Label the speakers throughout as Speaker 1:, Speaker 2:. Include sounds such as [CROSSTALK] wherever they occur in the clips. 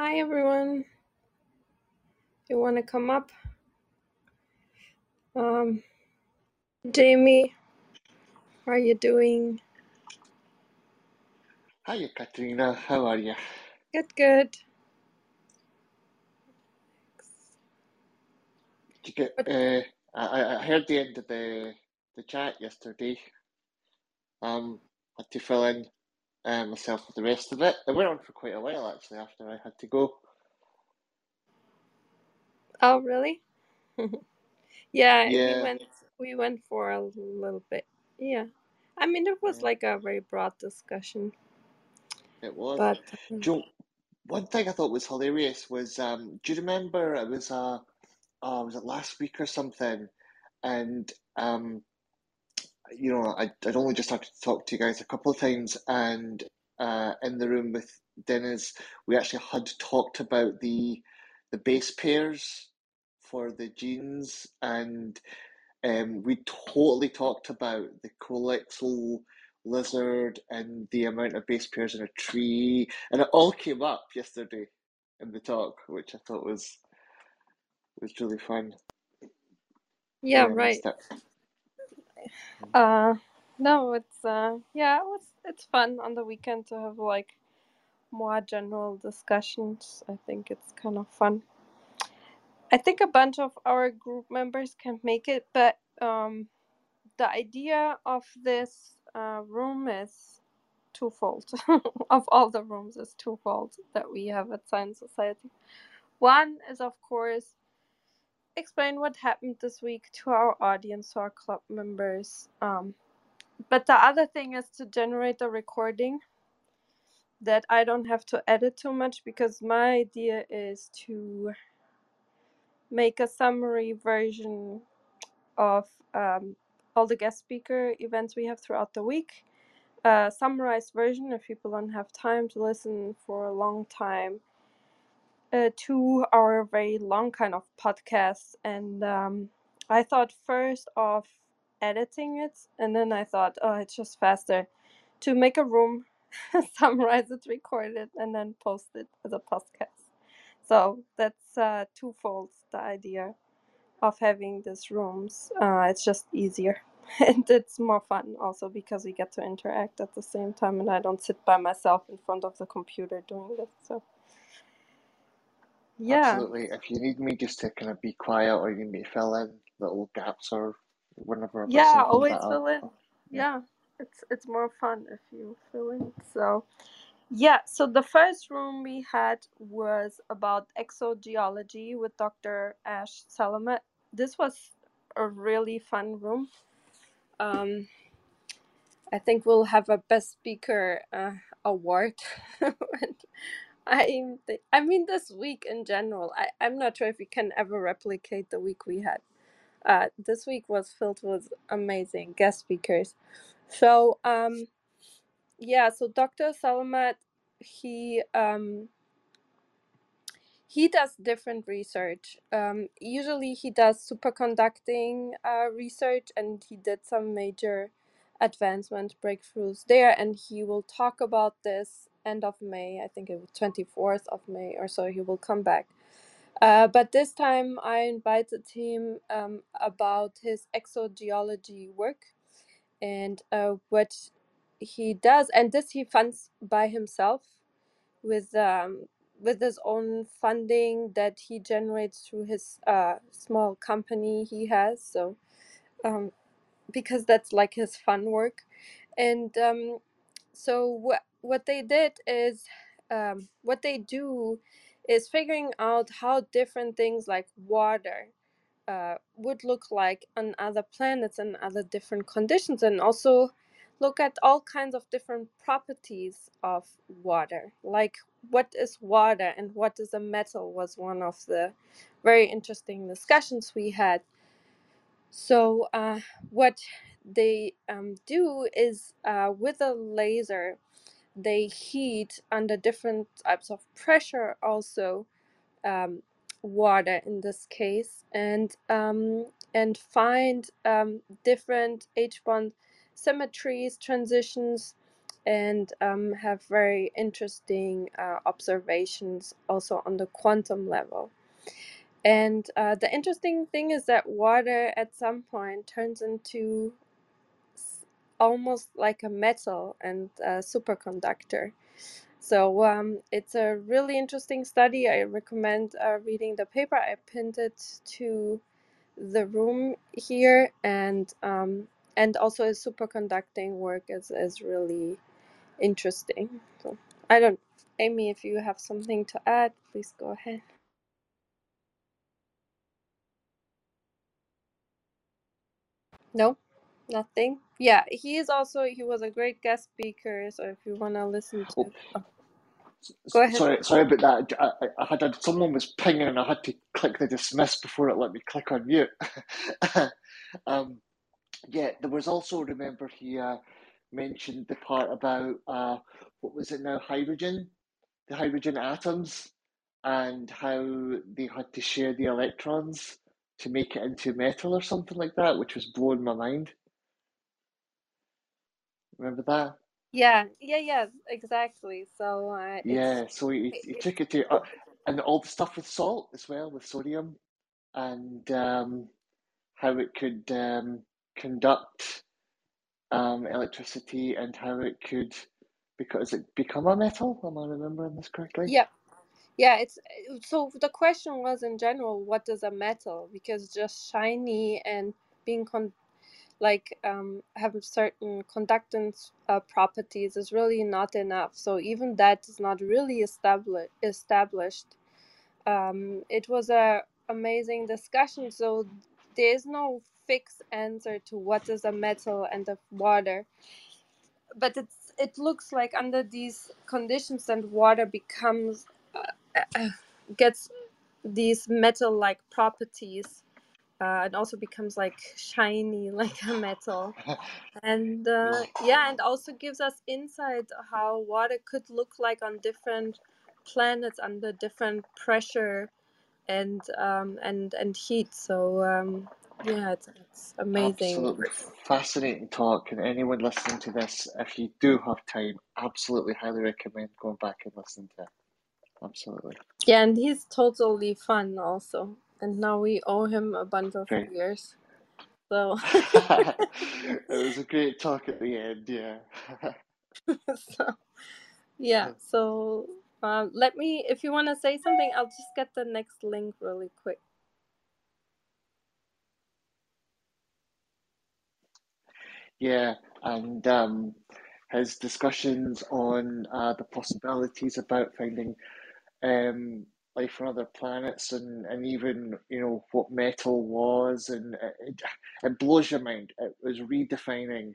Speaker 1: Hi everyone. You want to come up? Um, Jamie, how are you doing?
Speaker 2: Hiya, Katrina. How are you?
Speaker 1: Good, good.
Speaker 2: Did you get? Uh, I, I heard the end of the the chat yesterday. Um, had to fill in uh, myself with the rest of it. It went on for quite a while actually. After I had to go.
Speaker 1: Oh, really? [LAUGHS] Yeah, we
Speaker 2: Yeah,
Speaker 1: went we went for a little bit. Yeah. I mean, it was
Speaker 2: yeah,
Speaker 1: like a very broad discussion,
Speaker 2: it was.
Speaker 1: but um,
Speaker 2: you one thing I thought was hilarious was um, do you remember it was uh, oh, was it last week or something? And um, you know, I, I'd only just had to talk to you guys a couple of times, and uh, in the room with Dennis, we actually had talked about the the base pairs for the genes, and um, we totally talked about the coalexal lizard and the amount of base pairs in a tree, and it all came up yesterday in the talk, which I thought was was really fun.
Speaker 1: yeah,
Speaker 2: Yeah,
Speaker 1: right. Uh, no, it's uh, yeah, it was it's fun on the weekend to have like more general discussions. I think it's kind of fun. I think a bunch of our group members can make it, but um, the idea of this uh, room is twofold. [LAUGHS] of all the rooms, is twofold that we have at Science Society. One is, of course, explain what happened this week to our audience, to our club members. Um, but the other thing is to generate a recording that I don't have to edit too much because my idea is to make a summary version of um, all the guest speaker events we have throughout the week. A summarized version if people don't have time to listen for a long time uh, to our very long kind of podcast. And um, I thought first of editing it, and then I thought, oh, it's just faster to make a room, [LAUGHS] summarize it, record it, and then post it as a podcast. So that's uh, twofold the idea of having these rooms. Uh, it's just easier. [LAUGHS] and it's more fun also because we get to interact at the same time and I don't sit by myself in front of the computer doing this. So yeah.
Speaker 2: Absolutely. If you need me just to kind of be quiet or you need me to fill in little gaps or whenever
Speaker 1: Yeah, always fill in.
Speaker 2: Yeah.
Speaker 1: Yeah. It's it's more fun if you fill in. So yeah, so the first room we had was about exogeology with Dr. Ash Salamat. This was a really fun room. Um, I think we'll have a best speaker uh, award. [LAUGHS] I I mean this week in general. I I'm not sure if we can ever replicate the week we had. Uh, this week was filled with amazing guest speakers. So um yeah, so Dr. Salamat he um he does different research. Um, usually he does superconducting uh, research, and he did some major advancement breakthroughs there. And he will talk about this end of May. I think it was twenty fourth of May or so. He will come back. Uh, but this time I invited him um, about his exogeology work and uh, what he does, and this he funds by himself with um, with his own funding that he generates through his uh, small company he has. So um, because that's like his fun work, and um, so what what they did is um, what they do is figuring out how different things like water uh, would look like on other planets and other different conditions, and also look at all kinds of different properties of water, like what is water and what is a metal, was one of the very interesting discussions we had. So, uh, what they um, do is uh, with a laser, they heat under different types of pressure, also um, water in this case, and um, and find um, different H bond symmetries, transitions, and um, have very interesting uh, observations also on the quantum level. And uh, the interesting thing is that water at some point turns into almost like a metal and a superconductor. So um, it's a really interesting study. I recommend uh, reading the paper. I pinned it to the room here, and um, and also his superconducting work is is really interesting. So I don't, Amy, if you have something to add, please go ahead. No, nothing. Yeah, he is also he was a great guest speaker. So if you listen
Speaker 2: Oh,
Speaker 1: to, oh, go ahead.
Speaker 2: sorry, sorry about that. I, I- I had someone was pinging, and I had to click the dismiss before it let me click on mute. [LAUGHS] um, yeah, there was also remember he uh, mentioned the part about uh, what was it now? Hydrogen, the hydrogen atoms, and how they had to share the electrons to make it into metal or something like that, which was blowing my mind. Remember that?
Speaker 1: Yeah, yeah, yeah, exactly. So uh,
Speaker 2: Yeah, so he, he took it to, uh, and all the stuff with salt as well, with sodium, and um, how it could um, conduct um, electricity and how it could, because it become a metal. Am I remembering this correctly?
Speaker 1: yeah, yeah. It's so the question was in general, what does a metal? Because just shiny and being con like um, have certain conductance uh, properties is really not enough. So even that is not really established. Established. Um, it was a amazing discussion. So there is no fixed answer to what is a metal and a water, but it's it looks like under these conditions, and water becomes uh, uh, gets these metal-like properties. Uh, and also becomes like shiny [LAUGHS] like a metal. [LAUGHS] And uh, yeah and also gives us insight how water could look like on different planets under different pressure and um, and and heat. So um, yeah it's, it's amazing.
Speaker 2: Absolutely fascinating talk, and anyone listening to this, if you do have time, absolutely highly recommend going back and listening to it. Absolutely.
Speaker 1: yeah and he's totally fun also and now we owe him a bunch of
Speaker 2: Great.
Speaker 1: beers so [LAUGHS]
Speaker 2: it was a great talk at the end, yeah. [LAUGHS]
Speaker 1: so yeah so uh, let me if you want to say something i'll just get the next link really quick
Speaker 2: Yeah, and um, his discussions on uh, the possibilities about finding um, life on other planets and, and even, you know, what metal was, and it, it blows your mind. It was redefining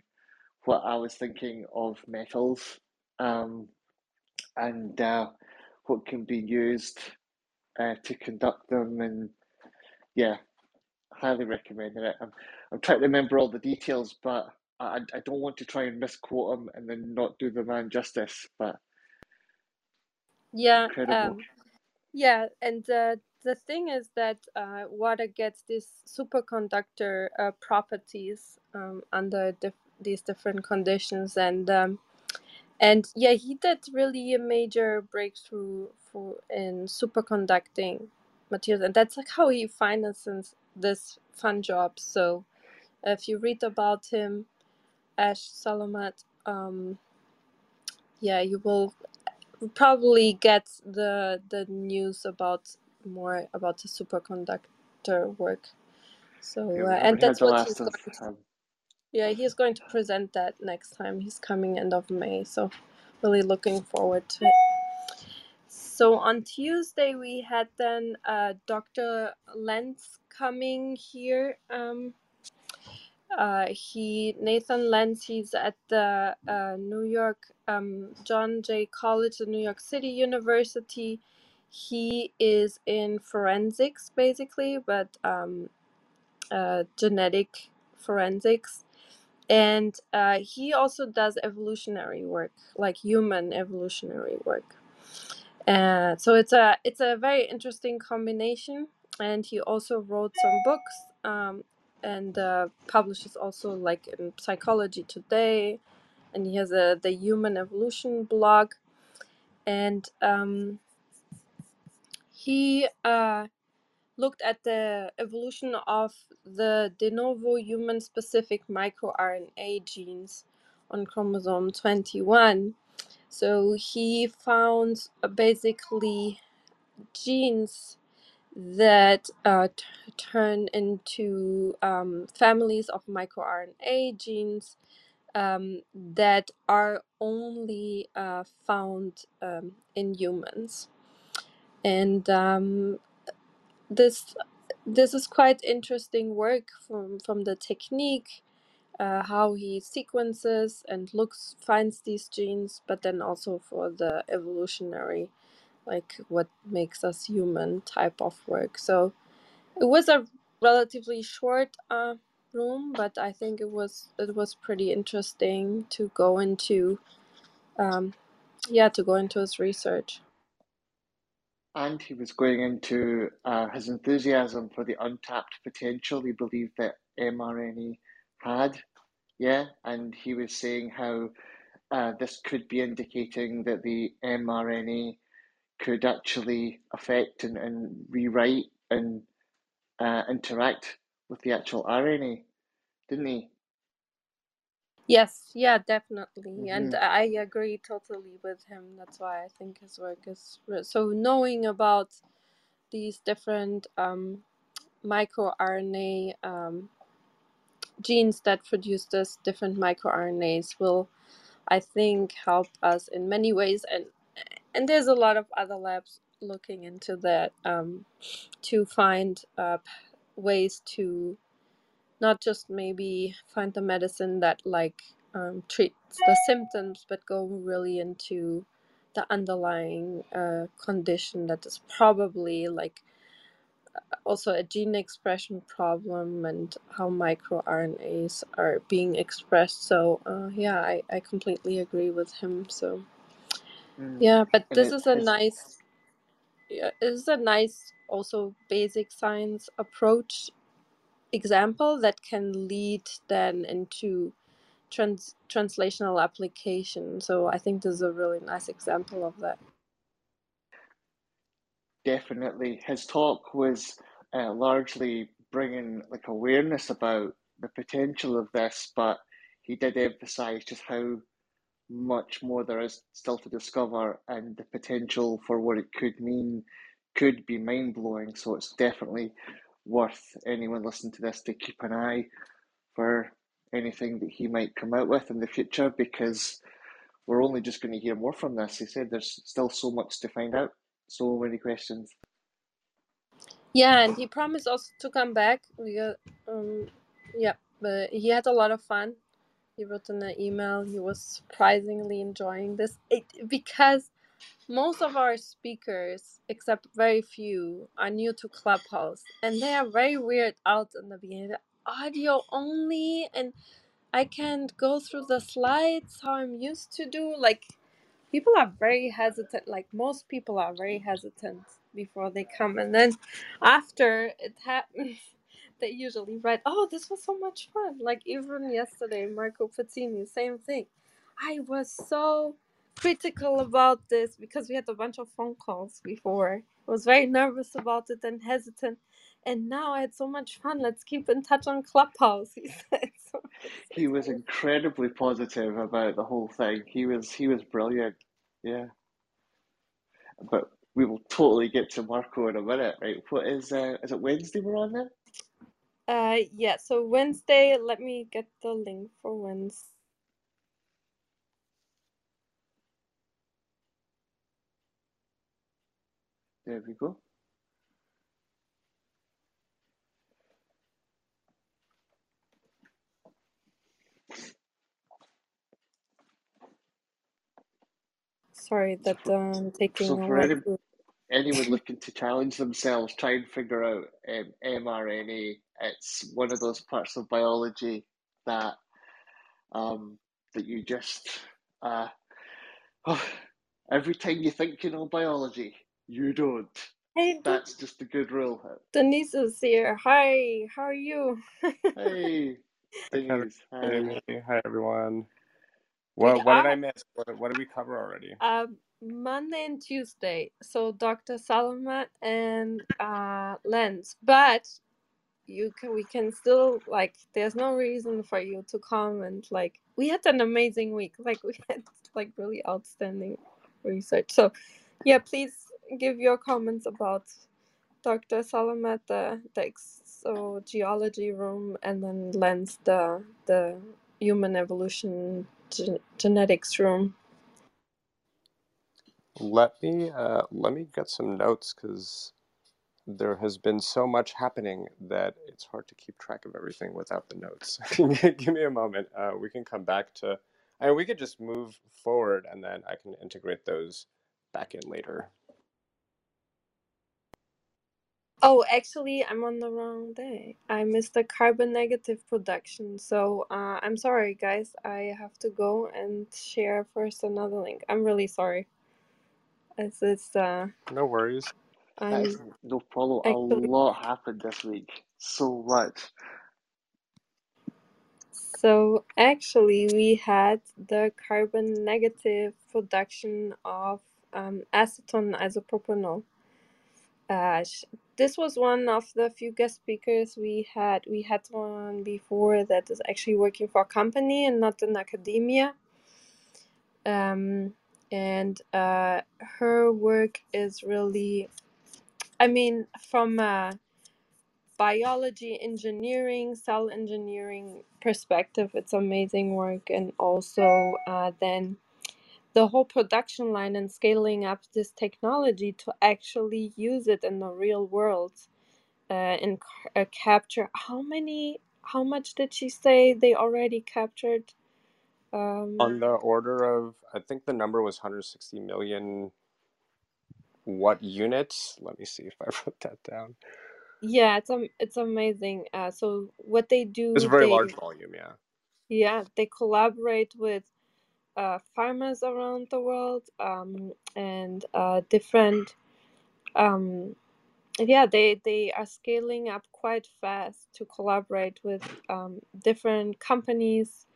Speaker 2: what I was thinking of metals um, and uh, what can be used uh, to conduct them, and yeah, highly recommended it. I'm, I'm trying to remember all the details, but I, I don't want to try and misquote them and then not do the man justice. But
Speaker 1: yeah
Speaker 2: incredible.
Speaker 1: um Yeah, and uh, the thing is that uh, water gets these superconductor uh, properties um, under these different conditions, and um, and yeah, he did really a major breakthrough for in superconducting materials, and that's like how he finances this fun job. So, if you read about him, Ash Salamat, um, yeah, you will probably get the the news about more about the superconductor work. So
Speaker 2: Yeah,
Speaker 1: uh, and that's what he's going to, yeah he's going to present that next time. He's coming end of May, so really looking forward to it. So on Tuesday we had then uh, Dr. Lents coming here. Um, uh, he Nathan Lents. He's at the uh, New York um, John Jay College, the New York City University. He is in forensics, basically, but um, uh, genetic forensics, and uh, he also does evolutionary work, like human evolutionary work. Uh, so it's a it's a very interesting combination, and he also wrote some books um, and uh, publishes also like in Psychology Today and he has a the Human Evolution blog, and um, he uh, looked at the evolution of the de novo human specific microRNA genes on chromosome 21. So he found uh, basically genes that uh, t- turn into um, families of microRNA genes um, that are only uh, found um, in humans. And um, this this is quite interesting work from from the technique uh, how he sequences and looks finds these genes but then also for the evolutionary like what makes us human type of work so it was a relatively short uh, room but i think it was it was pretty interesting to go into um, yeah to go into his research
Speaker 2: And he was going into uh, his enthusiasm for the untapped potential he believed that mRNA had. Yeah, and he was saying how uh, this could be indicating that the mRNA could actually affect and, and rewrite and uh, interact with the actual RNA, didn't he?
Speaker 1: Yes, yeah, definitely. And
Speaker 2: hmm
Speaker 1: I agree totally with him. That's why I think his work is re- so knowing about these different um, microRNA um, genes that produce this different microRNAs will, I think, help us in many ways. And and there's a lot of other labs looking into that um, to find uh, ways to not just maybe find the medicine that like um, treats the symptoms, but go really into the underlying uh, condition that is probably like also a gene expression problem and how microRNAs are being expressed. So uh, yeah, I, I completely agree with him. So
Speaker 2: Mm.
Speaker 1: yeah, but
Speaker 2: And
Speaker 1: this
Speaker 2: it
Speaker 1: is a nice, yeah, this is a nice also basic science approach example that can lead then into trans translational application. So I think this is a really nice example of that.
Speaker 2: definitely his talk was uh, largely bringing like awareness about the potential of this, but he did emphasize just how much more there is still to discover, and the potential for what it could mean could be mind blowing. So it's definitely worth anyone listening to this to keep an eye for anything that he might come out with in the future because we're only just going to hear more from this. He said there's still so much to find out, so many questions.
Speaker 1: Yeah, and he promised also to come back. Got, um, yeah, but he had a lot of fun. He wrote in the email he was surprisingly enjoying this it, because most of our speakers, except very few, are new to Clubhouse and they are very weird out in the beginning. Audio only, and I can't go through the slides how I'm used to do. Like, people are very hesitant. Like, most people are very hesitant before they come, and then after it happens, they usually write, "Oh, this was so much fun!" Like even yesterday, Marco Pezzini, same thing. I was so critical about this because we had a bunch of phone calls before. I was very nervous about it and hesitant. And now I had so much fun. Let's keep in touch on Clubhouse. [LAUGHS] He said. So
Speaker 2: He was incredibly positive about the whole thing. He was he was brilliant. Yeah. But we will totally get to Marco in a minute, right? What is uh, is it Wednesday we're on then?
Speaker 1: Uh, yeah. So Wednesday, let me get the link for Wednesday.
Speaker 2: There we go.
Speaker 1: Sorry
Speaker 2: So
Speaker 1: that I'm taking
Speaker 2: so for any, anyone looking to challenge themselves, try and figure out um, mRNA. It's one of those parts of biology that um, that you just uh, every time you think you know biology, you don't.
Speaker 1: Hey, De-
Speaker 2: That's just a good rule.
Speaker 1: Denise is here. Hi, how are you?
Speaker 2: Hey, [LAUGHS] Denise.
Speaker 3: Hi,
Speaker 2: Hi.
Speaker 3: Amy. Hi, everyone. What what did I miss? What, what did we cover already?
Speaker 1: Um, Monday and Tuesday. So Dr. Salamat and uh, Lents, but you can we can still like. There's no reason for you to comment. Like we had an amazing week. [LAUGHS] Like we had like really outstanding research. So yeah, please give your comments about Dr. Salamat, the the geology room, and then Lents, the the human evolution gen- genetics room.
Speaker 3: Let me uh, let me get some notes because there has been so much happening that it's hard to keep track of everything without the notes. [LAUGHS] Give me a moment. Uh, we can come back to. I mean, we could just move forward and then I can integrate those back in later.
Speaker 1: Oh, actually, I'm on the wrong day. I missed the carbon negative production. So uh, I'm sorry, guys. I have to go and share first another link. I'm really sorry. It's, it's uh,
Speaker 3: No worries.
Speaker 1: I'm
Speaker 2: no problem. A lot happened this week. So much.
Speaker 1: so actually we had the carbon negative production of um, acetone isopropanol. Uh, this was one of the few guest speakers we had. We had one before that is actually working for a company and not in academia. Um, and uh, her work is really, I mean, from a biology, engineering, cell engineering perspective, it's amazing work. And also, uh, then the whole production line and scaling up this technology to actually use it in the real world uh, and c- uh, capture how many how much did she say they already captured um
Speaker 3: On the order of, I think the number was 160 million what units? Let me see if I [LAUGHS] wrote that down.
Speaker 1: yeah it's um it's amazing uh so what they do?
Speaker 3: It's a very
Speaker 1: they
Speaker 3: large volume, yeah.
Speaker 1: yeah they collaborate with uh farmers around the world um and uh different um yeah they they are scaling up quite fast to collaborate with um different companies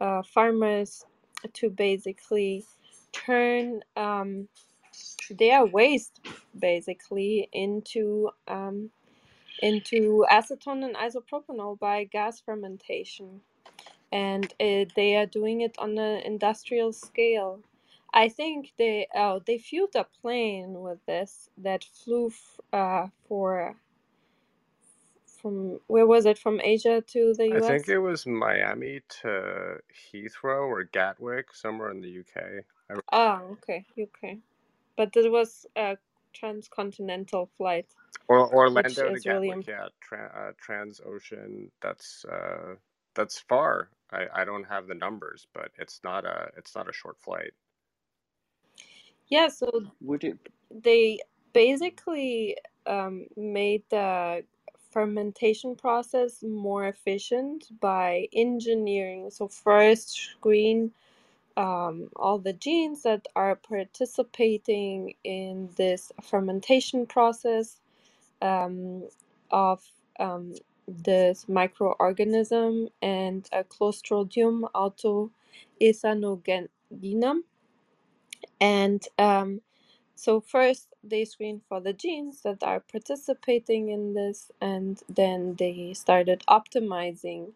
Speaker 1: uh farmers to basically turn um their waste basically into um, into acetone and isopropanol by gas fermentation, and uh, they are doing it on an industrial scale. I think they oh they fueled a plane with this that flew f- uh, for from where was it from Asia to the US?
Speaker 3: I think it was Miami to Heathrow or Gatwick, somewhere in the UK. I,
Speaker 1: Oh, okay, okay, but it was a transcontinental flight,
Speaker 3: or
Speaker 1: which
Speaker 3: Orlando to
Speaker 1: is really
Speaker 3: yeah, tra- uh, Transocean. That's uh, that's far. I, I don't have the numbers, but it's not a it's not a short flight.
Speaker 1: yeah. So
Speaker 2: Would it
Speaker 1: they basically um, made the fermentation process more efficient by engineering. So first screen um, all the genes that are participating in this fermentation process um, of um, this microorganism and a Clostridium autoethanogenum. And um, so first they screen for the genes that are participating in this, and then they started optimizing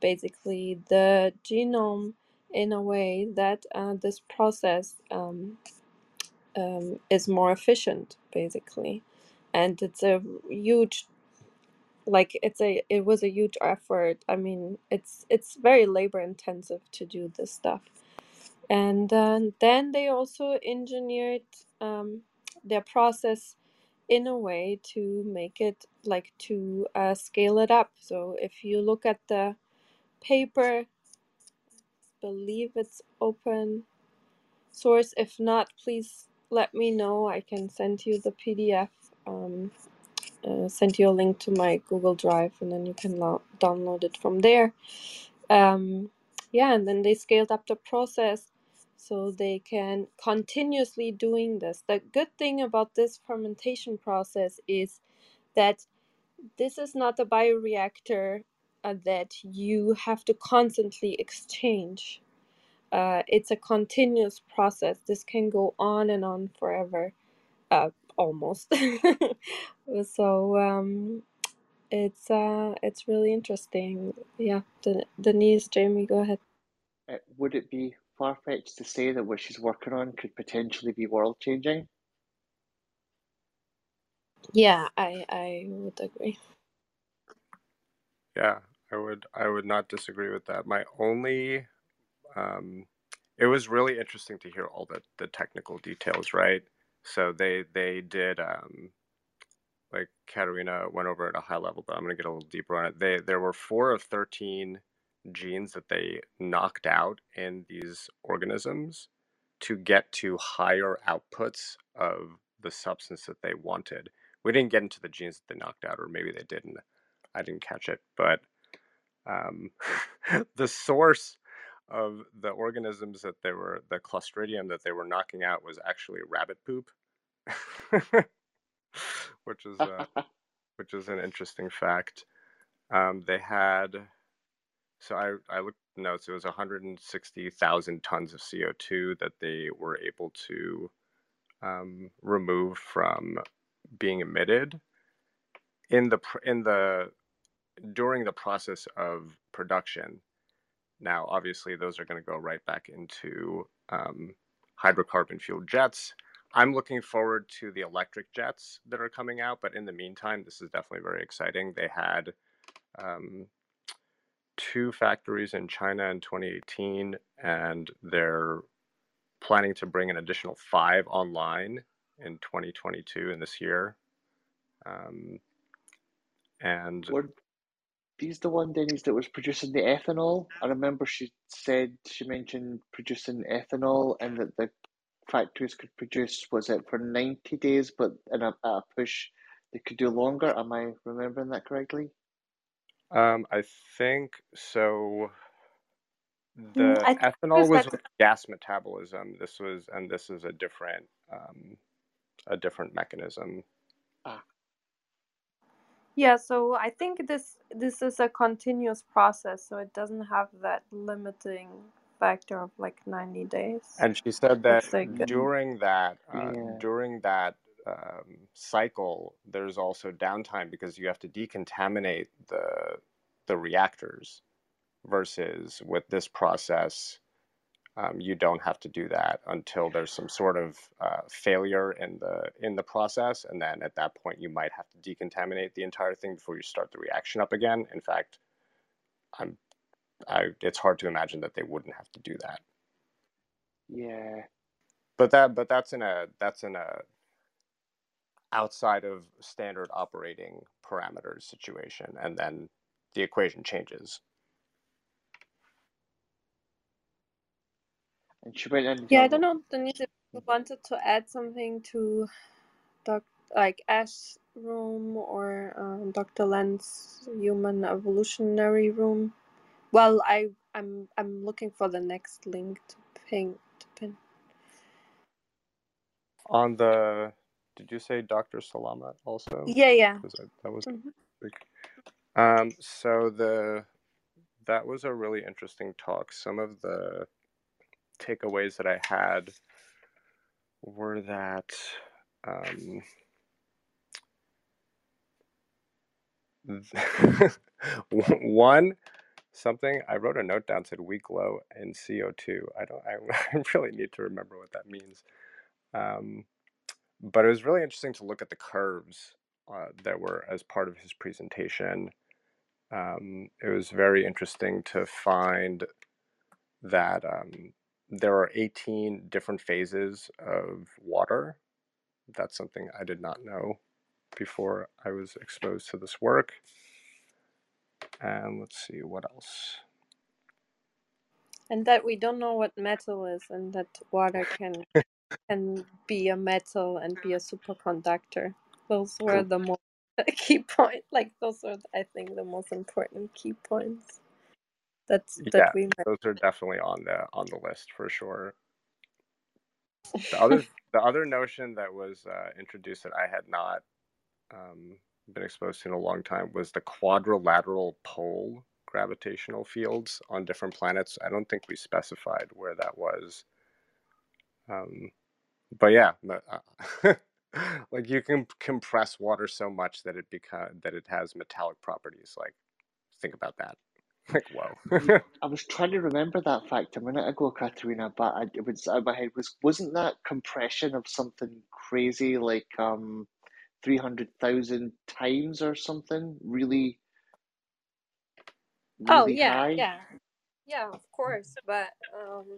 Speaker 1: basically the genome in a way that uh, this process um, um, is more efficient, basically. And it's a huge, like it's a, it was a huge effort. I mean, it's it's very labor intensive to do this stuff and uh, then they also engineered um, their process in a way to make it like to uh, scale it up so if you look at the paper believe it's open source. If not please let me know. I can send you the pdf um, uh, send you a link to my google drive and then you can lo- download it from there. Um, yeah and then they scaled up the process so they can continuously doing this. The good thing about this fermentation process is that this is not a bioreactor uh, that you have to constantly exchange uh, it's a continuous process. This can go on and on forever, uh, almost. [LAUGHS] so um, it's uh, it's really interesting. Yeah, Den- Denise, Jamie, go ahead.
Speaker 2: Uh, would it be far fetched to say that what she's working on could potentially be world changing?
Speaker 1: Yeah, I I would agree.
Speaker 3: Yeah, I would I would not disagree with that. My only um it was really interesting to hear all the the technical details, right? So they they did um like Katerina went over at a high level, but I'm going to get a little deeper on it. They there were 4 of 13 genes that they knocked out in these organisms to get to higher outputs of the substance that they wanted. We didn't get into the genes that they knocked out, or maybe they didn't. I didn't catch it, but um, [LAUGHS] the source of the organisms that they were the clostridium that they were knocking out was actually rabbit poop, [LAUGHS] which is uh, [LAUGHS] which is an interesting fact. Um, they had so I I looked at the notes. It was 160,000 tons of CO2 that they were able to um, remove from being emitted in the in the during the process of production. Now, obviously, those are going to go right back into um, hydrocarbon fueled jets. I'm looking forward to the electric jets that are coming out, but in the meantime, this is definitely very exciting. They had um, two factories in China in 2018, and they're planning to bring an additional five online in 2022 in this year. Um, and
Speaker 2: Were these the one, Denise, that was producing the ethanol? I remember she said she mentioned producing ethanol and that the factories could produce was it for 90 days, but in a, a push they could do longer. Am I remembering that correctly?
Speaker 3: um, I think so.
Speaker 1: Mm,
Speaker 3: The
Speaker 1: I
Speaker 3: ethanol
Speaker 1: was
Speaker 3: was
Speaker 1: that
Speaker 3: with gas metabolism. This was, and this is a different, um, a different mechanism.
Speaker 2: Ah,
Speaker 1: yeah, so I think this this is a continuous process, so it doesn't have that limiting factor of like 90 days,
Speaker 3: And she said that
Speaker 1: which they could.
Speaker 3: during that, uh,
Speaker 2: yeah.
Speaker 3: during that um, cycle, there's also downtime because you have to decontaminate the the reactors. Versus with this process, um, you don't have to do that until there's some sort of uh, failure in the in the process, and then at that point you might have to decontaminate the entire thing before you start the reaction up again. In fact, I'm I it's hard to imagine that they wouldn't have to do that.
Speaker 2: Yeah.
Speaker 3: But that but that's in a that's in a outside of standard operating parameters situation, and then the equation changes.
Speaker 2: And she went into
Speaker 1: Yeah, I don't know, Denise, if you wanted to add something to doc like Ash's room or um, Dr. Lents' human evolutionary room. Well, I I'm I'm looking for the next link to ping to pin.
Speaker 3: On the did you say Dr. Salamat also?
Speaker 1: Yeah, yeah.
Speaker 3: Because that was
Speaker 1: Mhm.
Speaker 3: big. Um, so the that was a really interesting talk. Some of the takeaways that I had were that um, [LAUGHS] one something I wrote a note down said weak low in CO2. I don't I [LAUGHS] I, really need to remember what that means. Um, but it was really interesting to look at the curves uh, that were as part of his presentation. Um, it was very interesting to find that um, there are 18 different phases of water. That's something I did not know before I was exposed to this work. And let's see what else.
Speaker 1: And that we don't know what metal is, and that water can can be a metal and be a superconductor. Those were the most [LAUGHS] key point. Like those are, I think, the most important key points. That's
Speaker 3: Yeah,
Speaker 1: that we met.
Speaker 3: those are definitely on the on the list for sure. The other the other notion that was uh, introduced that I had not um, been exposed to in a long time was the quadrilateral pole gravitational fields on different planets. I don't think we specified where that was. Um, but yeah, uh, [LAUGHS] like you can compress water so much that it become that it has metallic properties. Like, think about that. Like, whoa. [LAUGHS] [LAUGHS]
Speaker 2: I was trying to remember that fact a minute ago, Katerina, but I, it was out of my head. Was wasn't that compression of something crazy like um three hundred thousand times or something? Really,
Speaker 1: Oh yeah,
Speaker 2: high.
Speaker 1: yeah, yeah, of course. But um,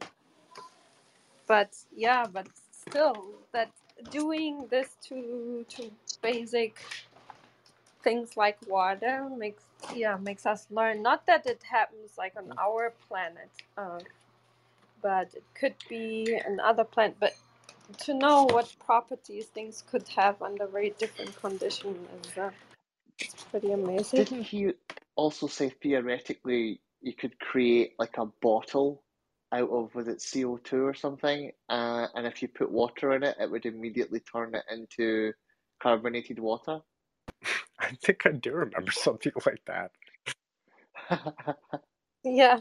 Speaker 1: but yeah, but still, that doing this to to basic things like water makes yeah makes us learn. Not that it happens like on our planet, uh, but it could be another planet. But to know what properties things could have under very different conditions is uh, pretty amazing.
Speaker 2: Didn't he also say theoretically you could create like a bottle out of was it CO2 or something? Uh, and if you put water in it, it would immediately turn it into carbonated water.
Speaker 3: I think I do remember [LAUGHS] something like that.
Speaker 1: Yeah,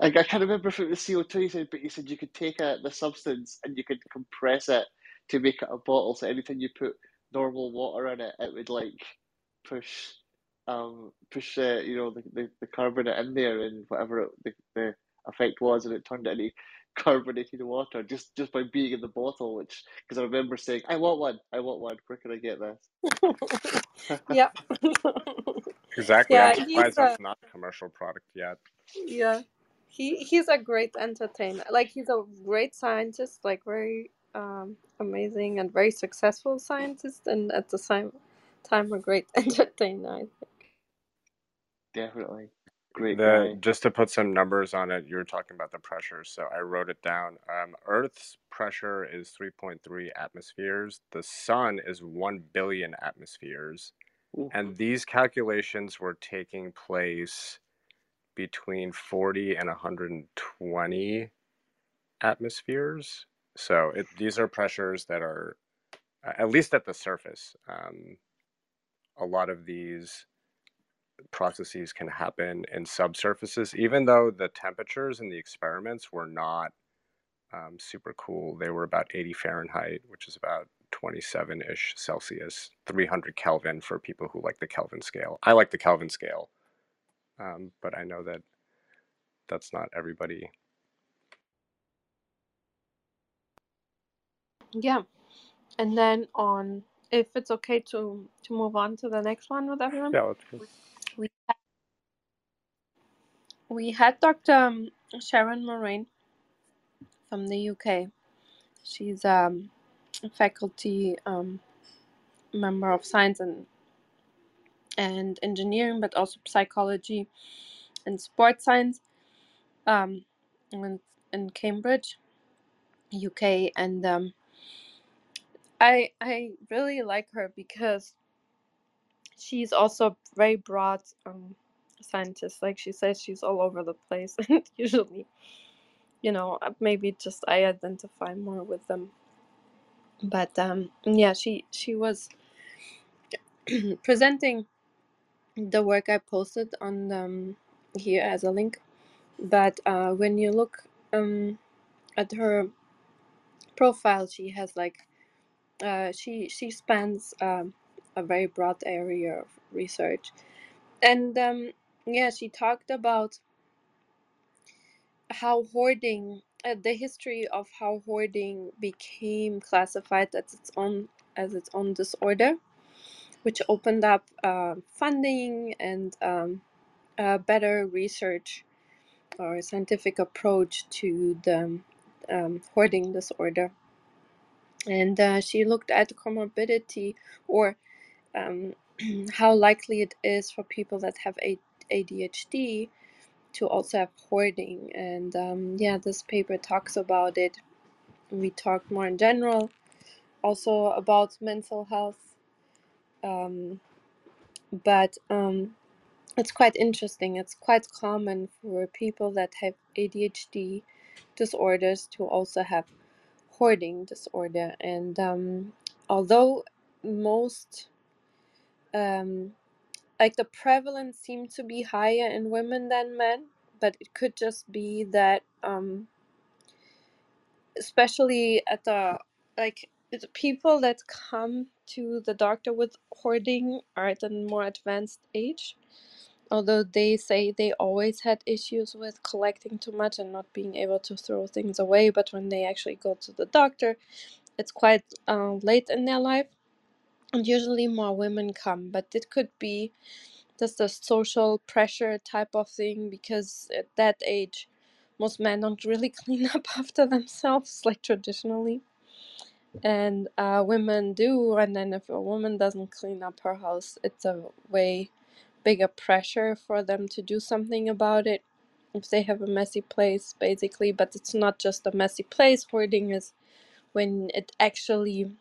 Speaker 2: I, I can't remember if it was CO2 he said, but he said you could take a, the substance and you could compress it to make it a bottle. So anything you put normal water in it, it would like push um push uh, you know the, the, the carbonate in there and whatever it, the, the effect was and it turned it into carbonated water just just by being in the bottle which because I remember saying I want one I want one where can I get this [LAUGHS]
Speaker 1: yeah, [LAUGHS]
Speaker 3: Exactly.
Speaker 1: yeah.
Speaker 3: I'm
Speaker 1: He's
Speaker 3: surprised
Speaker 1: a
Speaker 3: that's not a commercial product yet.
Speaker 1: yeah. He he's a great entertainer. Like he's a great scientist. Like very um amazing and very successful scientist, and at the same time a great [LAUGHS] entertainer. I think.
Speaker 2: definitely great
Speaker 3: The
Speaker 2: guy
Speaker 3: just to put some numbers on it, you were talking about the pressure, so I wrote it down. Um, Earth's pressure is 3.3 atmospheres. The sun is 1 billion atmospheres.
Speaker 2: Ooh.
Speaker 3: And these calculations were taking place between 40 and 120 atmospheres. So it, these are pressures that are, at least at the surface. Um, a lot of these processes can happen in subsurfaces, even though the temperatures in the experiments were not um, super cool. They were about 80 Fahrenheit, which is about 27 ish Celsius, 300 Kelvin for people who like the Kelvin scale. I like the Kelvin scale, um, but I know that that's not everybody.
Speaker 1: Yeah, and then on if it's okay to to move on to the next one with everyone,
Speaker 3: Yeah.
Speaker 1: We had Dr. um, Sharon Morein from the UK. She's um, a faculty um, member of science and and engineering, but also psychology and sports science um, in, in Cambridge, UK, and um, I I really like her because she's also very broad um, scientist. Like she says, she's all over the place, [LAUGHS] and usually, you know, uh, maybe just I identify more with them. But um, yeah, she she was [CLEARS THROAT] presenting the work I posted on um, here as a link. But uh, when you look um, at her profile, she has like uh, she she spans um, a very broad area of research, and um, yeah, she talked about how hoarding, uh, the history of how hoarding became classified as its own as its own disorder, which opened up uh, funding and um, better research or scientific approach to the um, hoarding disorder. And uh, she looked at comorbidity or um, [CLEARS THROAT] how likely it is for people that have A- ADHD to also have hoarding. And um, yeah, this paper talks about it. We talked more in general, also about mental health. Um, but um, it's quite interesting. It's quite common for people that have ADHD disorders to also have hoarding disorder. And um, although most um, like the prevalence seemed to be higher in women than men, but it could just be that um especially at the like the people that come to the doctor with hoarding are at a more advanced age although they say they always had issues with collecting too much and not being able to throw things away but when they actually go to the doctor it's quite uh, late in their life and usually more women come but it could be just a social pressure type of thing because at that age most men don't really [LAUGHS] clean up after themselves like traditionally. And uh, women do and then if a woman doesn't clean up her house it's a way bigger pressure for them to do something about it. If they have a messy place basically but it's not just a messy place hoarding is when it actually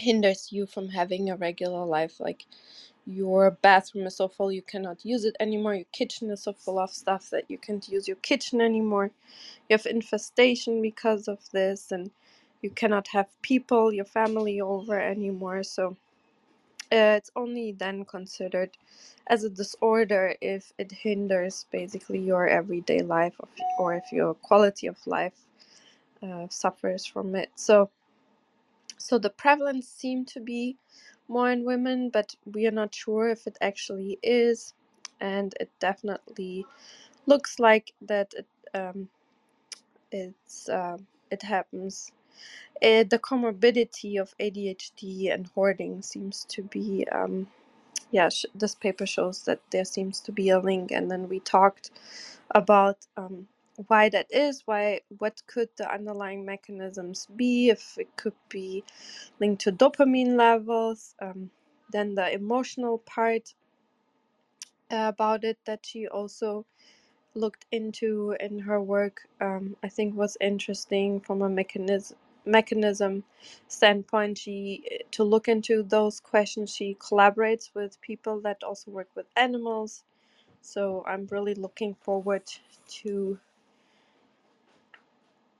Speaker 1: hinders you from having a regular life like your bathroom is so full you cannot use it anymore your kitchen is so full of stuff that you can't use your kitchen anymore you have infestation because of this and you cannot have people your family over anymore so uh, it's only then considered as a disorder if it hinders basically your everyday life of, or if your quality of life uh, suffers from it so so the prevalence seemed to be more in women but we are not sure if it actually is and it definitely looks like that it um, it's uh, it happens uh, the comorbidity of ADHD and hoarding seems to be, um, yeah, sh- this paper shows that there seems to be a link. And then we talked about um, why that is, why, what could the underlying mechanisms be, if it could be linked to dopamine levels, um, then the emotional part uh, about it that she also looked into in her work um, I think was interesting from a mechanism mechanism standpoint. She to look into those questions she collaborates with people that also work with animals. So I'm really looking forward to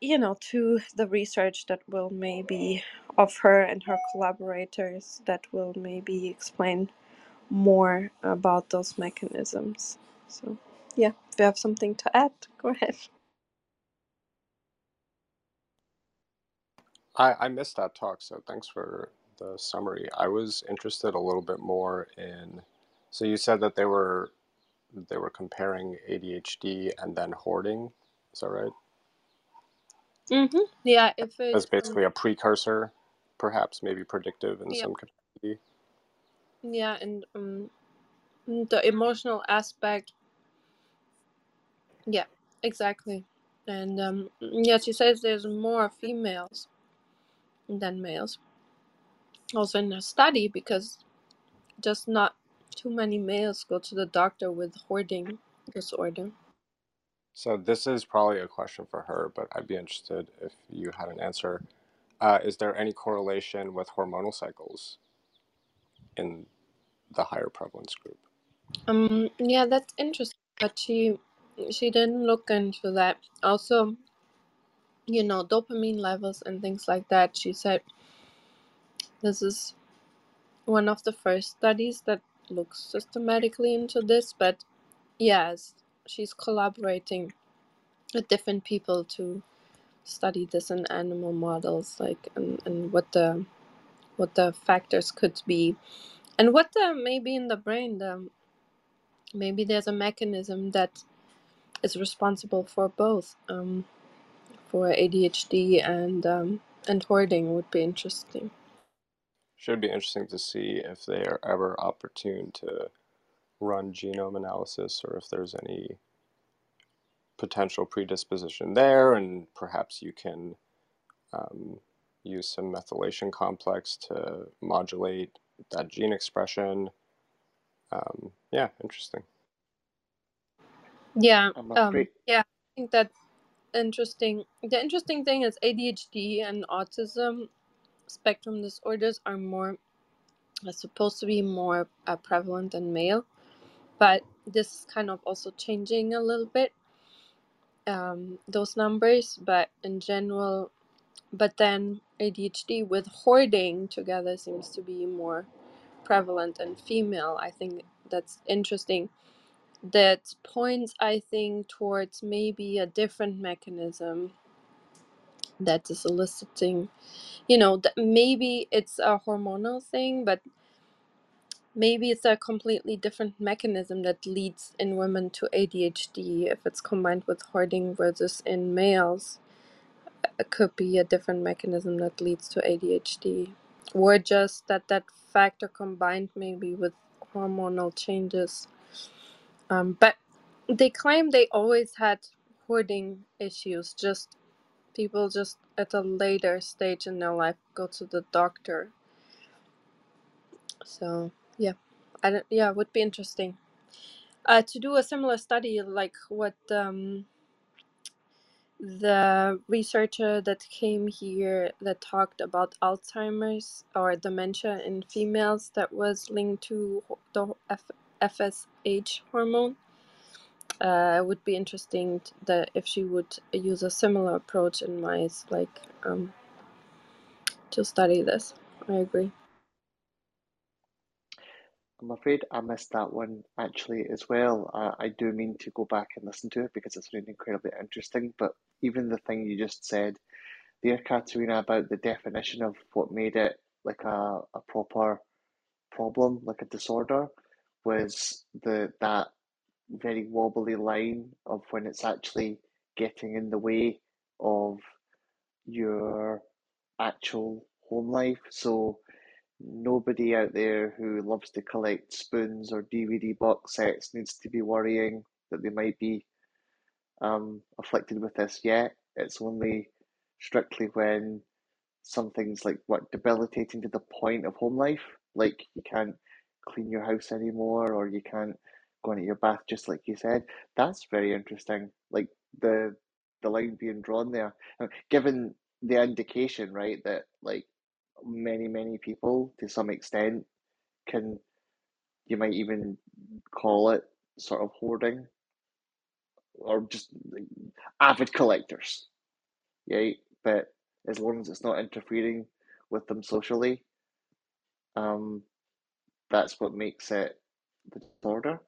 Speaker 1: you know to the research that will maybe of her and her collaborators that will maybe explain more about those mechanisms so yeah if you have something to add [LAUGHS] go ahead
Speaker 3: I, I missed that talk, so thanks for the summary. I was interested a little bit more in. So you said that they were they were comparing ADHD and then hoarding. Is that right?
Speaker 1: Mm-hmm. Yeah, if
Speaker 3: As
Speaker 1: it um,
Speaker 3: basically a precursor, perhaps maybe predictive in
Speaker 1: yeah,
Speaker 3: some capacity.
Speaker 1: yeah, and um, the emotional aspect, yeah, exactly. And um, yeah, she says there's more females than males, also in the study, because just not too many males go to the doctor with hoarding disorder.
Speaker 3: So this is probably a question for her, but I'd be interested if you had an answer. Uh, is there any correlation with hormonal cycles in the higher prevalence group?
Speaker 1: Um, yeah, that's interesting, but she she didn't look into that. Also, you know, dopamine levels and things like that. She said this is one of the first studies that looks systematically into this, but yes, she's collaborating with different people to study this in animal models, like and, and what the what the factors could be, and what the maybe in the brain the maybe there's a mechanism that is responsible for both, um, for ADHD and um, and hoarding would be interesting.
Speaker 3: Should be interesting to see if they are ever opportune to run genome analysis or if there's any potential predisposition there, and perhaps you can um, use some methylation complex to modulate that gene expression. Um, yeah, interesting.
Speaker 1: Yeah,
Speaker 2: I'm
Speaker 1: um, yeah, I think that's interesting. The interesting thing is ADHD and autism spectrum disorders are more are supposed to be more uh, prevalent in male, but this is kind of also changing a little bit um, those numbers. But in general, but then ADHD with hoarding together seems to be more prevalent in female. I think that's interesting that points i think towards maybe a different mechanism that is eliciting you know th- maybe it's a hormonal thing but maybe it's a completely different mechanism that leads in women to adhd if it's combined with hoarding versus in males it could be a different mechanism that leads to adhd or just that that factor combined maybe with hormonal changes. Um, but they claim they always had hoarding issues. Just people just at a later stage in their life go to the doctor. So yeah i don't yeah would be interesting. Uh, to do a similar study like what um, the researcher that came here that talked about alzheimer's or dementia in females that was linked to the F- fsh hormone uh, it would be interesting t- that if she would use a similar approach in mice like um, to study this. I agree
Speaker 2: I'm afraid I missed that one actually as well. I, do mean to go back and listen to it because it's really incredibly interesting. But even the thing you just said there, Katerina, about the definition of what made it like a, a proper problem, like a disorder, was the that very wobbly line of when it's actually getting in the way of your actual home life. So nobody out there who loves to collect spoons or DVD box sets needs to be worrying that they might be um, afflicted with this yet. It's only strictly when something's like what debilitating to the point of home life, like you can't clean your house anymore or you can't go into your bath just like you said. That's very interesting. Like the the line being drawn there, given the indication, right, that like many many people to some extent can you might even call it sort of hoarding or just avid collectors, right? But as long as it's not interfering with them socially, um, that's what makes it the disorder.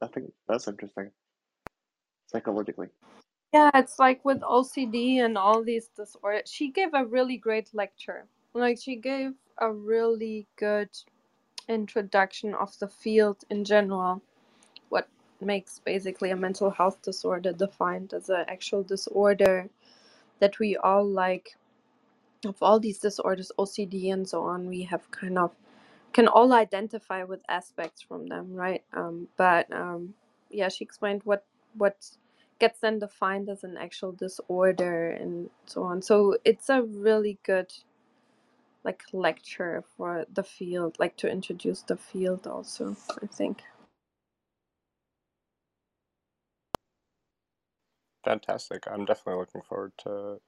Speaker 2: I think that's interesting psychologically.
Speaker 1: Yeah, it's like with OCD and all these disorders. She gave a really great lecture. Like she gave a really good introduction of the field in general. What makes basically a mental health disorder defined as an actual disorder that we all like of all these disorders, OCD and so on, we have kind of can all identify with aspects from them, right? Um, but um, yeah, she explained what what gets then defined as an actual disorder and so on. So it's a really good like lecture for the field, like to introduce the field also. I think.
Speaker 3: Fantastic. I'm definitely looking forward to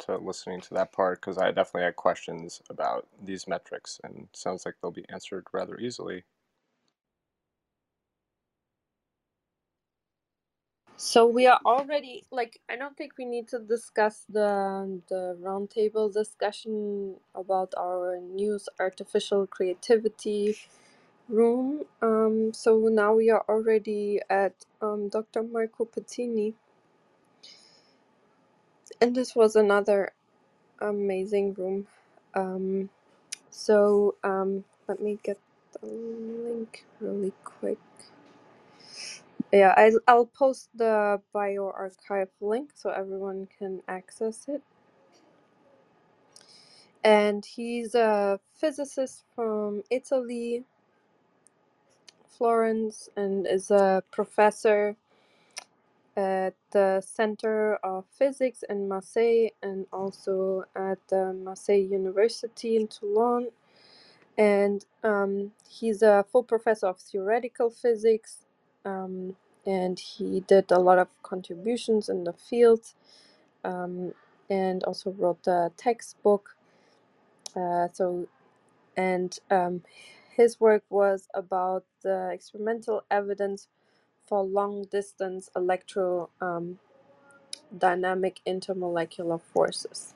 Speaker 3: to listening to that part because I definitely had questions about these metrics and sounds like they'll be answered rather easily.
Speaker 1: So we are already like I don't think we need to discuss the the roundtable discussion about our news artificial creativity room. Um, so now we are already at um, Dr. Marco Pettini, and this was another amazing room. Um, so um, let me get the link really quick. Yeah, I, I'll post the bioRxiv link so everyone can access it. And he's a physicist from Italy, Florence, and is a professor at the Center of Physics in Marseille and also at the Marseille University in Toulon. And um, he's a full professor of theoretical physics. Um, and he did a lot of contributions in the field um, and also wrote the textbook. Uh, so, and um, his work was about the experimental evidence for long distance electro um, intermolecular forces.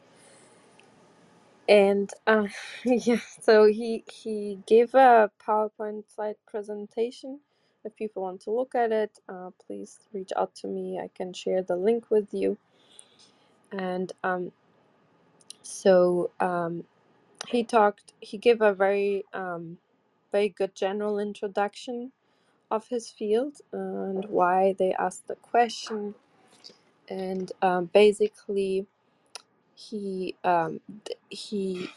Speaker 1: And uh, [LAUGHS] yeah, so he he gave a PowerPoint slide presentation. If people want to look at it, uh, please reach out to me. I can share the link with you. And um, so um, he talked. He gave a very um, very good general introduction of his field and why they asked the question. And um, basically, he um, he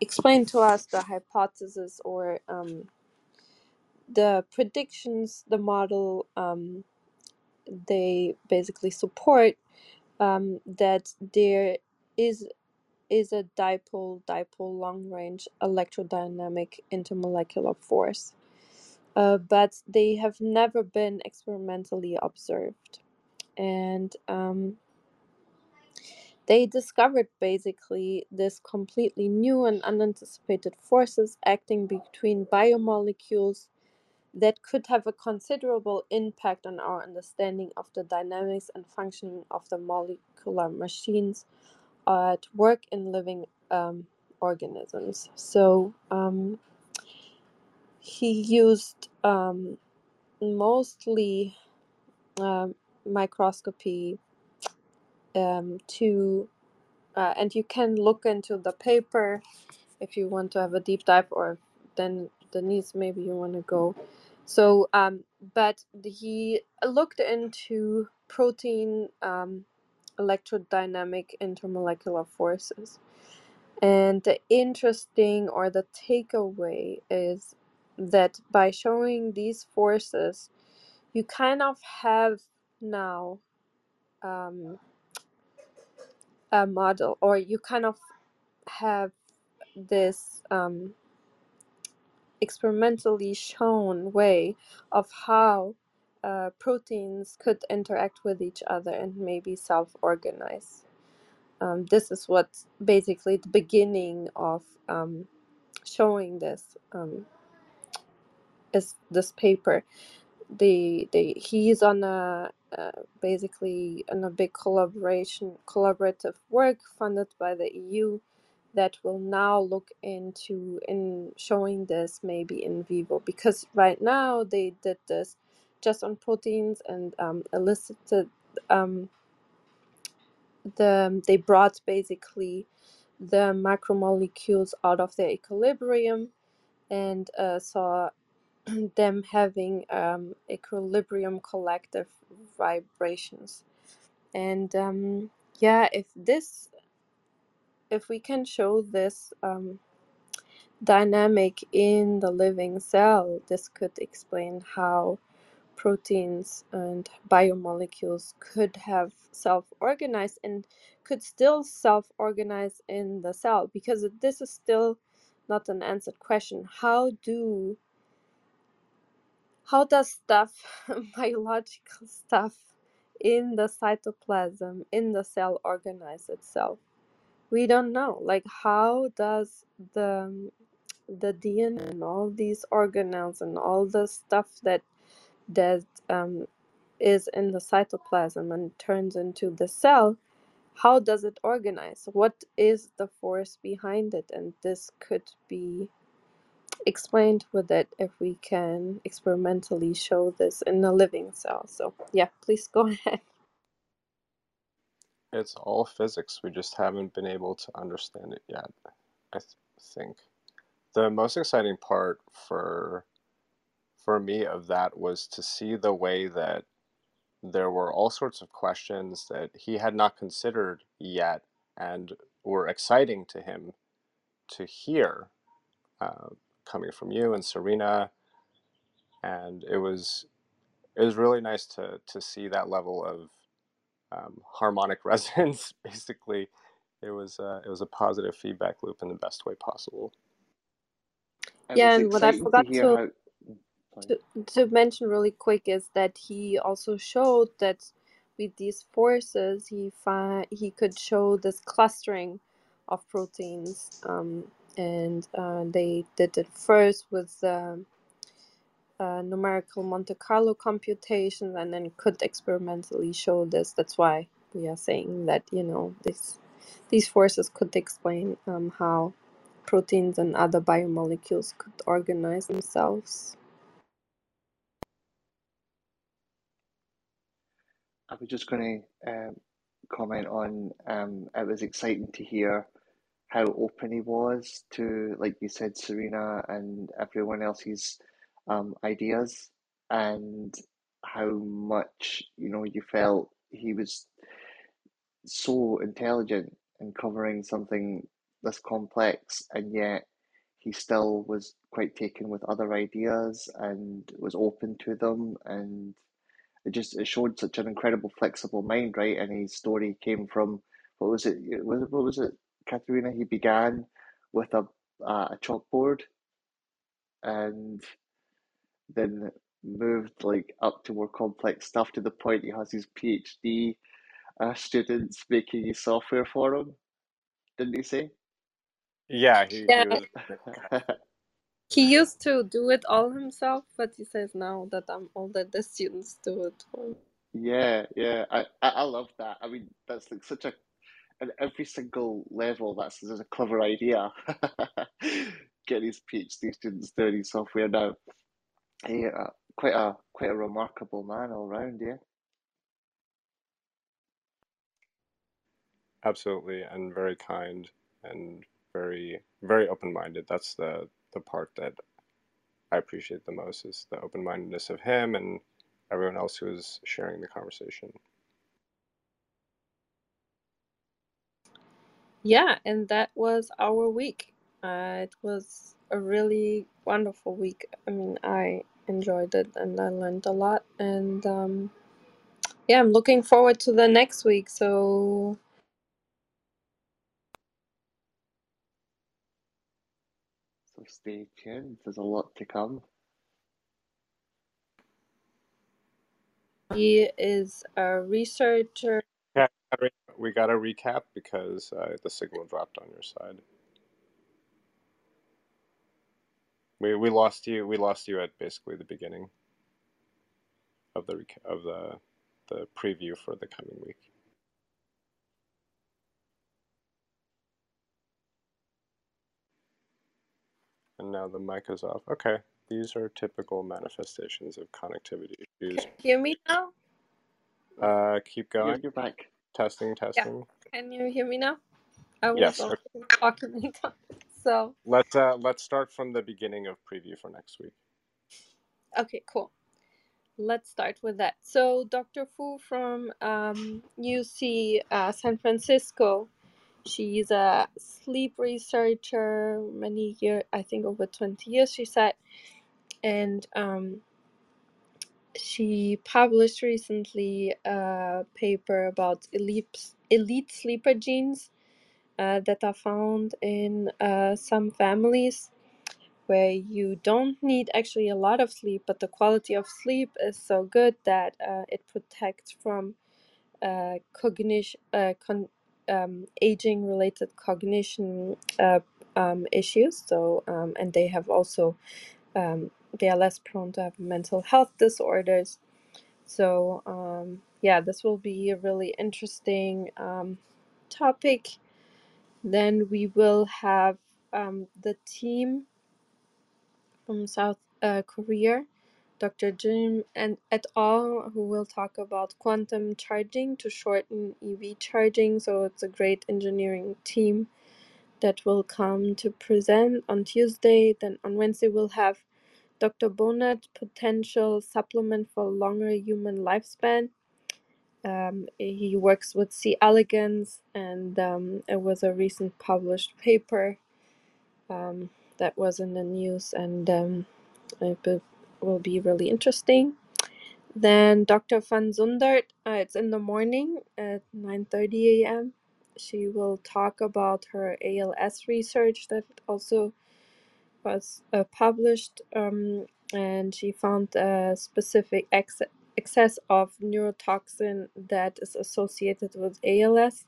Speaker 1: explained to us the hypothesis or um, the predictions the model um, they basically support um, that there is is a dipole dipole long range electrodynamic intermolecular force uh, but they have never been experimentally observed. And um, they discovered basically this completely new and unanticipated forces acting between biomolecules that could have a considerable impact on our understanding of the dynamics and functioning of the molecular machines at work in living um, organisms. So um, he used um, mostly um, microscopy um, to, uh, and you can look into the paper if you want to have a deep dive, or then Denise, maybe you want to go. So, um, but he looked into protein um, electrodynamic intermolecular forces. And the interesting or the takeaway is that by showing these forces, you kind of have now um, a model, or you kind of have this um, experimentally shown way of how uh, proteins could interact with each other and maybe self organize. Um, this is what basically the beginning of um, showing this um, is this paper. The the he's on a uh, basically on a big collaboration collaborative work funded by the EU that will now look into in showing this maybe in vivo because right now they did this just on proteins and um, elicited um, the they brought basically the macromolecules out of their equilibrium and uh, saw [CLEARS THROAT] them having um, equilibrium collective vibrations. And um, yeah if this if we can show this um, dynamic in the living cell, this could explain how proteins and biomolecules could have self organized and could still self organize in the cell because this is still not an answered question. How do how does stuff [LAUGHS] biological stuff in the cytoplasm in the cell organize itself? We don't know. Like how does the the DNA and all these organelles and all the stuff that that um, is in the cytoplasm and turns into the cell, how does it organize? What is the force behind it? And this could be explained with it if we can experimentally show this in a living cell. So yeah, please go [LAUGHS] ahead.
Speaker 3: It's all physics. We just haven't been able to understand it yet, I th- think. The most exciting part for for me of that was to see the way that there were all sorts of questions that he had not considered yet and were exciting to him to hear uh, coming from you and Serena and it was it was really nice to to see that level of um, harmonic [LAUGHS] resonance basically it was uh, it was a positive feedback loop in the best way possible
Speaker 2: It
Speaker 1: Yeah, and what I
Speaker 2: exciting to
Speaker 1: forgot to
Speaker 2: how.
Speaker 1: To, to mention really quick is that he also showed that with these forces he find he could show this clustering of proteins um, and uh, they did it first with um uh, numerical Monte Carlo computations and then could experimentally show this that's why we are saying that you know this these forces could explain um, how proteins and other biomolecules could organize themselves.
Speaker 2: I was just going to um, comment on um, it was exciting to hear how open he was to, like you said, Serena and everyone else's um, ideas, and how much you know you felt he was so intelligent in covering something this complex, and yet he still was quite taken with other ideas and was open to them and it just it showed such an incredible flexible mind right? And his story came from what was it what was it Katharina? He began with a uh, a chalkboard and then moved like up to more complex stuff to the point he has his PhD uh, students making his software for him didn't he say
Speaker 3: Yeah, he,
Speaker 1: Yeah,
Speaker 3: he was. [LAUGHS]
Speaker 1: he used to do it all himself, but he says now that I'm older, the students do it for him.
Speaker 2: Yeah, yeah, I, I I love that. I mean, that's like such a at every single level. That's such a clever idea. [LAUGHS] Get his PhD students doing his software now. Yeah, uh, quite a quite a remarkable man all round. Yeah,
Speaker 3: Absolutely, and very kind and very very open-minded. That's the the part that I appreciate the most is the open-mindedness of him and everyone else who is sharing the conversation.
Speaker 1: Yeah, and that was our week. Uh, it was a really wonderful week. I mean, I enjoyed it and I learned a lot. And um, yeah, I'm looking forward to the next week. So
Speaker 2: so stay tuned. There's a lot to come.
Speaker 1: he is a researcher.
Speaker 3: Yeah, we got to recap because uh, the signal dropped on your side. We we lost you. We lost you at basically the beginning of the of the the preview for the coming week. And now the mic is off. Okay, these are typical manifestations of connectivity issues.
Speaker 1: Can you hear me now?
Speaker 3: Uh, keep
Speaker 2: You're,
Speaker 3: going.
Speaker 2: you're back.
Speaker 3: Testing, testing.
Speaker 1: Can you hear me now? I was
Speaker 3: Yes.
Speaker 1: also talking. So,
Speaker 3: Let's uh let's start from the beginning of preview for next week.
Speaker 1: okay, cool. Let's start with that. So, Dr. Fu from um, UC uh, San Francisco, she's a sleep researcher, many years, I think over 20 years, she said. And um, she published recently a paper about elite, elite sleeper genes that are found in uh, some families where you don't need actually a lot of sleep, but the quality of sleep is so good that uh, it protects from uh, cognition, uh, con- um, aging related cognition uh, um, issues. So, um, and they have also, um, they are less prone to have mental health disorders. So, um, yeah, this will be a really interesting um, topic. Then we will have um, the team from South uh, Korea, Dr. Gyhm and et al., who will talk about quantum charging to shorten EV charging. So it's a great engineering team that will come to present on Tuesday. Then on Wednesday, we'll have Dr. Bonat, potential supplement for longer human lifespan. Um, he works with C. elegans, and um, it was a recent published paper um, that was in the news, and um, it will will be really interesting. Then Dr. Van Zundert, uh, it's in the morning at 9:30 a.m. She will talk about her ALS research that also was uh, published, um, and she found a specific ex- excess of neurotoxin that is associated with ALS.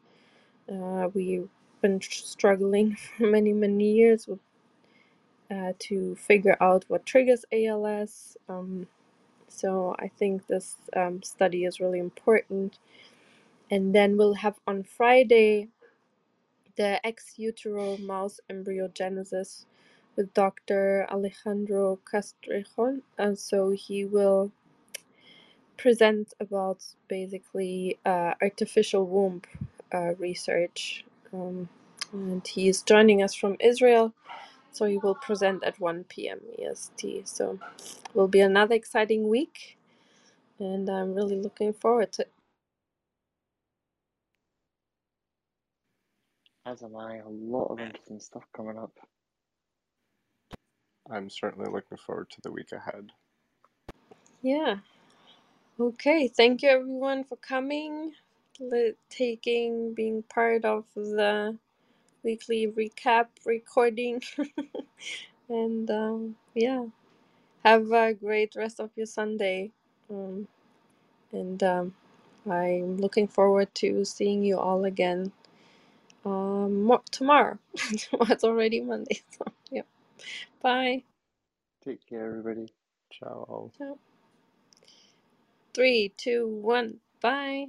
Speaker 1: Uh, we've been struggling [LAUGHS] for many many years with uh, to figure out what triggers ALS. Um, so I think this um, study is really important. And then we'll have on Friday the ex utero mouse embryogenesis with Dr. Alejandro Castrejon. And so he will present about basically uh, artificial womb uh, research. Um, and he is joining us from Israel. So he will present at 1 p.m. EST. So it will be another exciting week. And I'm really looking forward to it.
Speaker 2: As am I. A lot of interesting stuff coming up.
Speaker 3: I'm certainly looking forward to the week ahead.
Speaker 1: Yeah. Okay. Thank you, everyone, for coming, li- taking, being part of the weekly recap recording. [LAUGHS] and um, yeah, have a great rest of your Sunday. Um, and um, I'm looking forward to seeing you all again um, mo- tomorrow. [LAUGHS] it's already Monday. [LAUGHS] So, yeah. Bye.
Speaker 2: Take care, everybody.
Speaker 3: Ciao.
Speaker 1: Ciao. Three, two, one. Bye.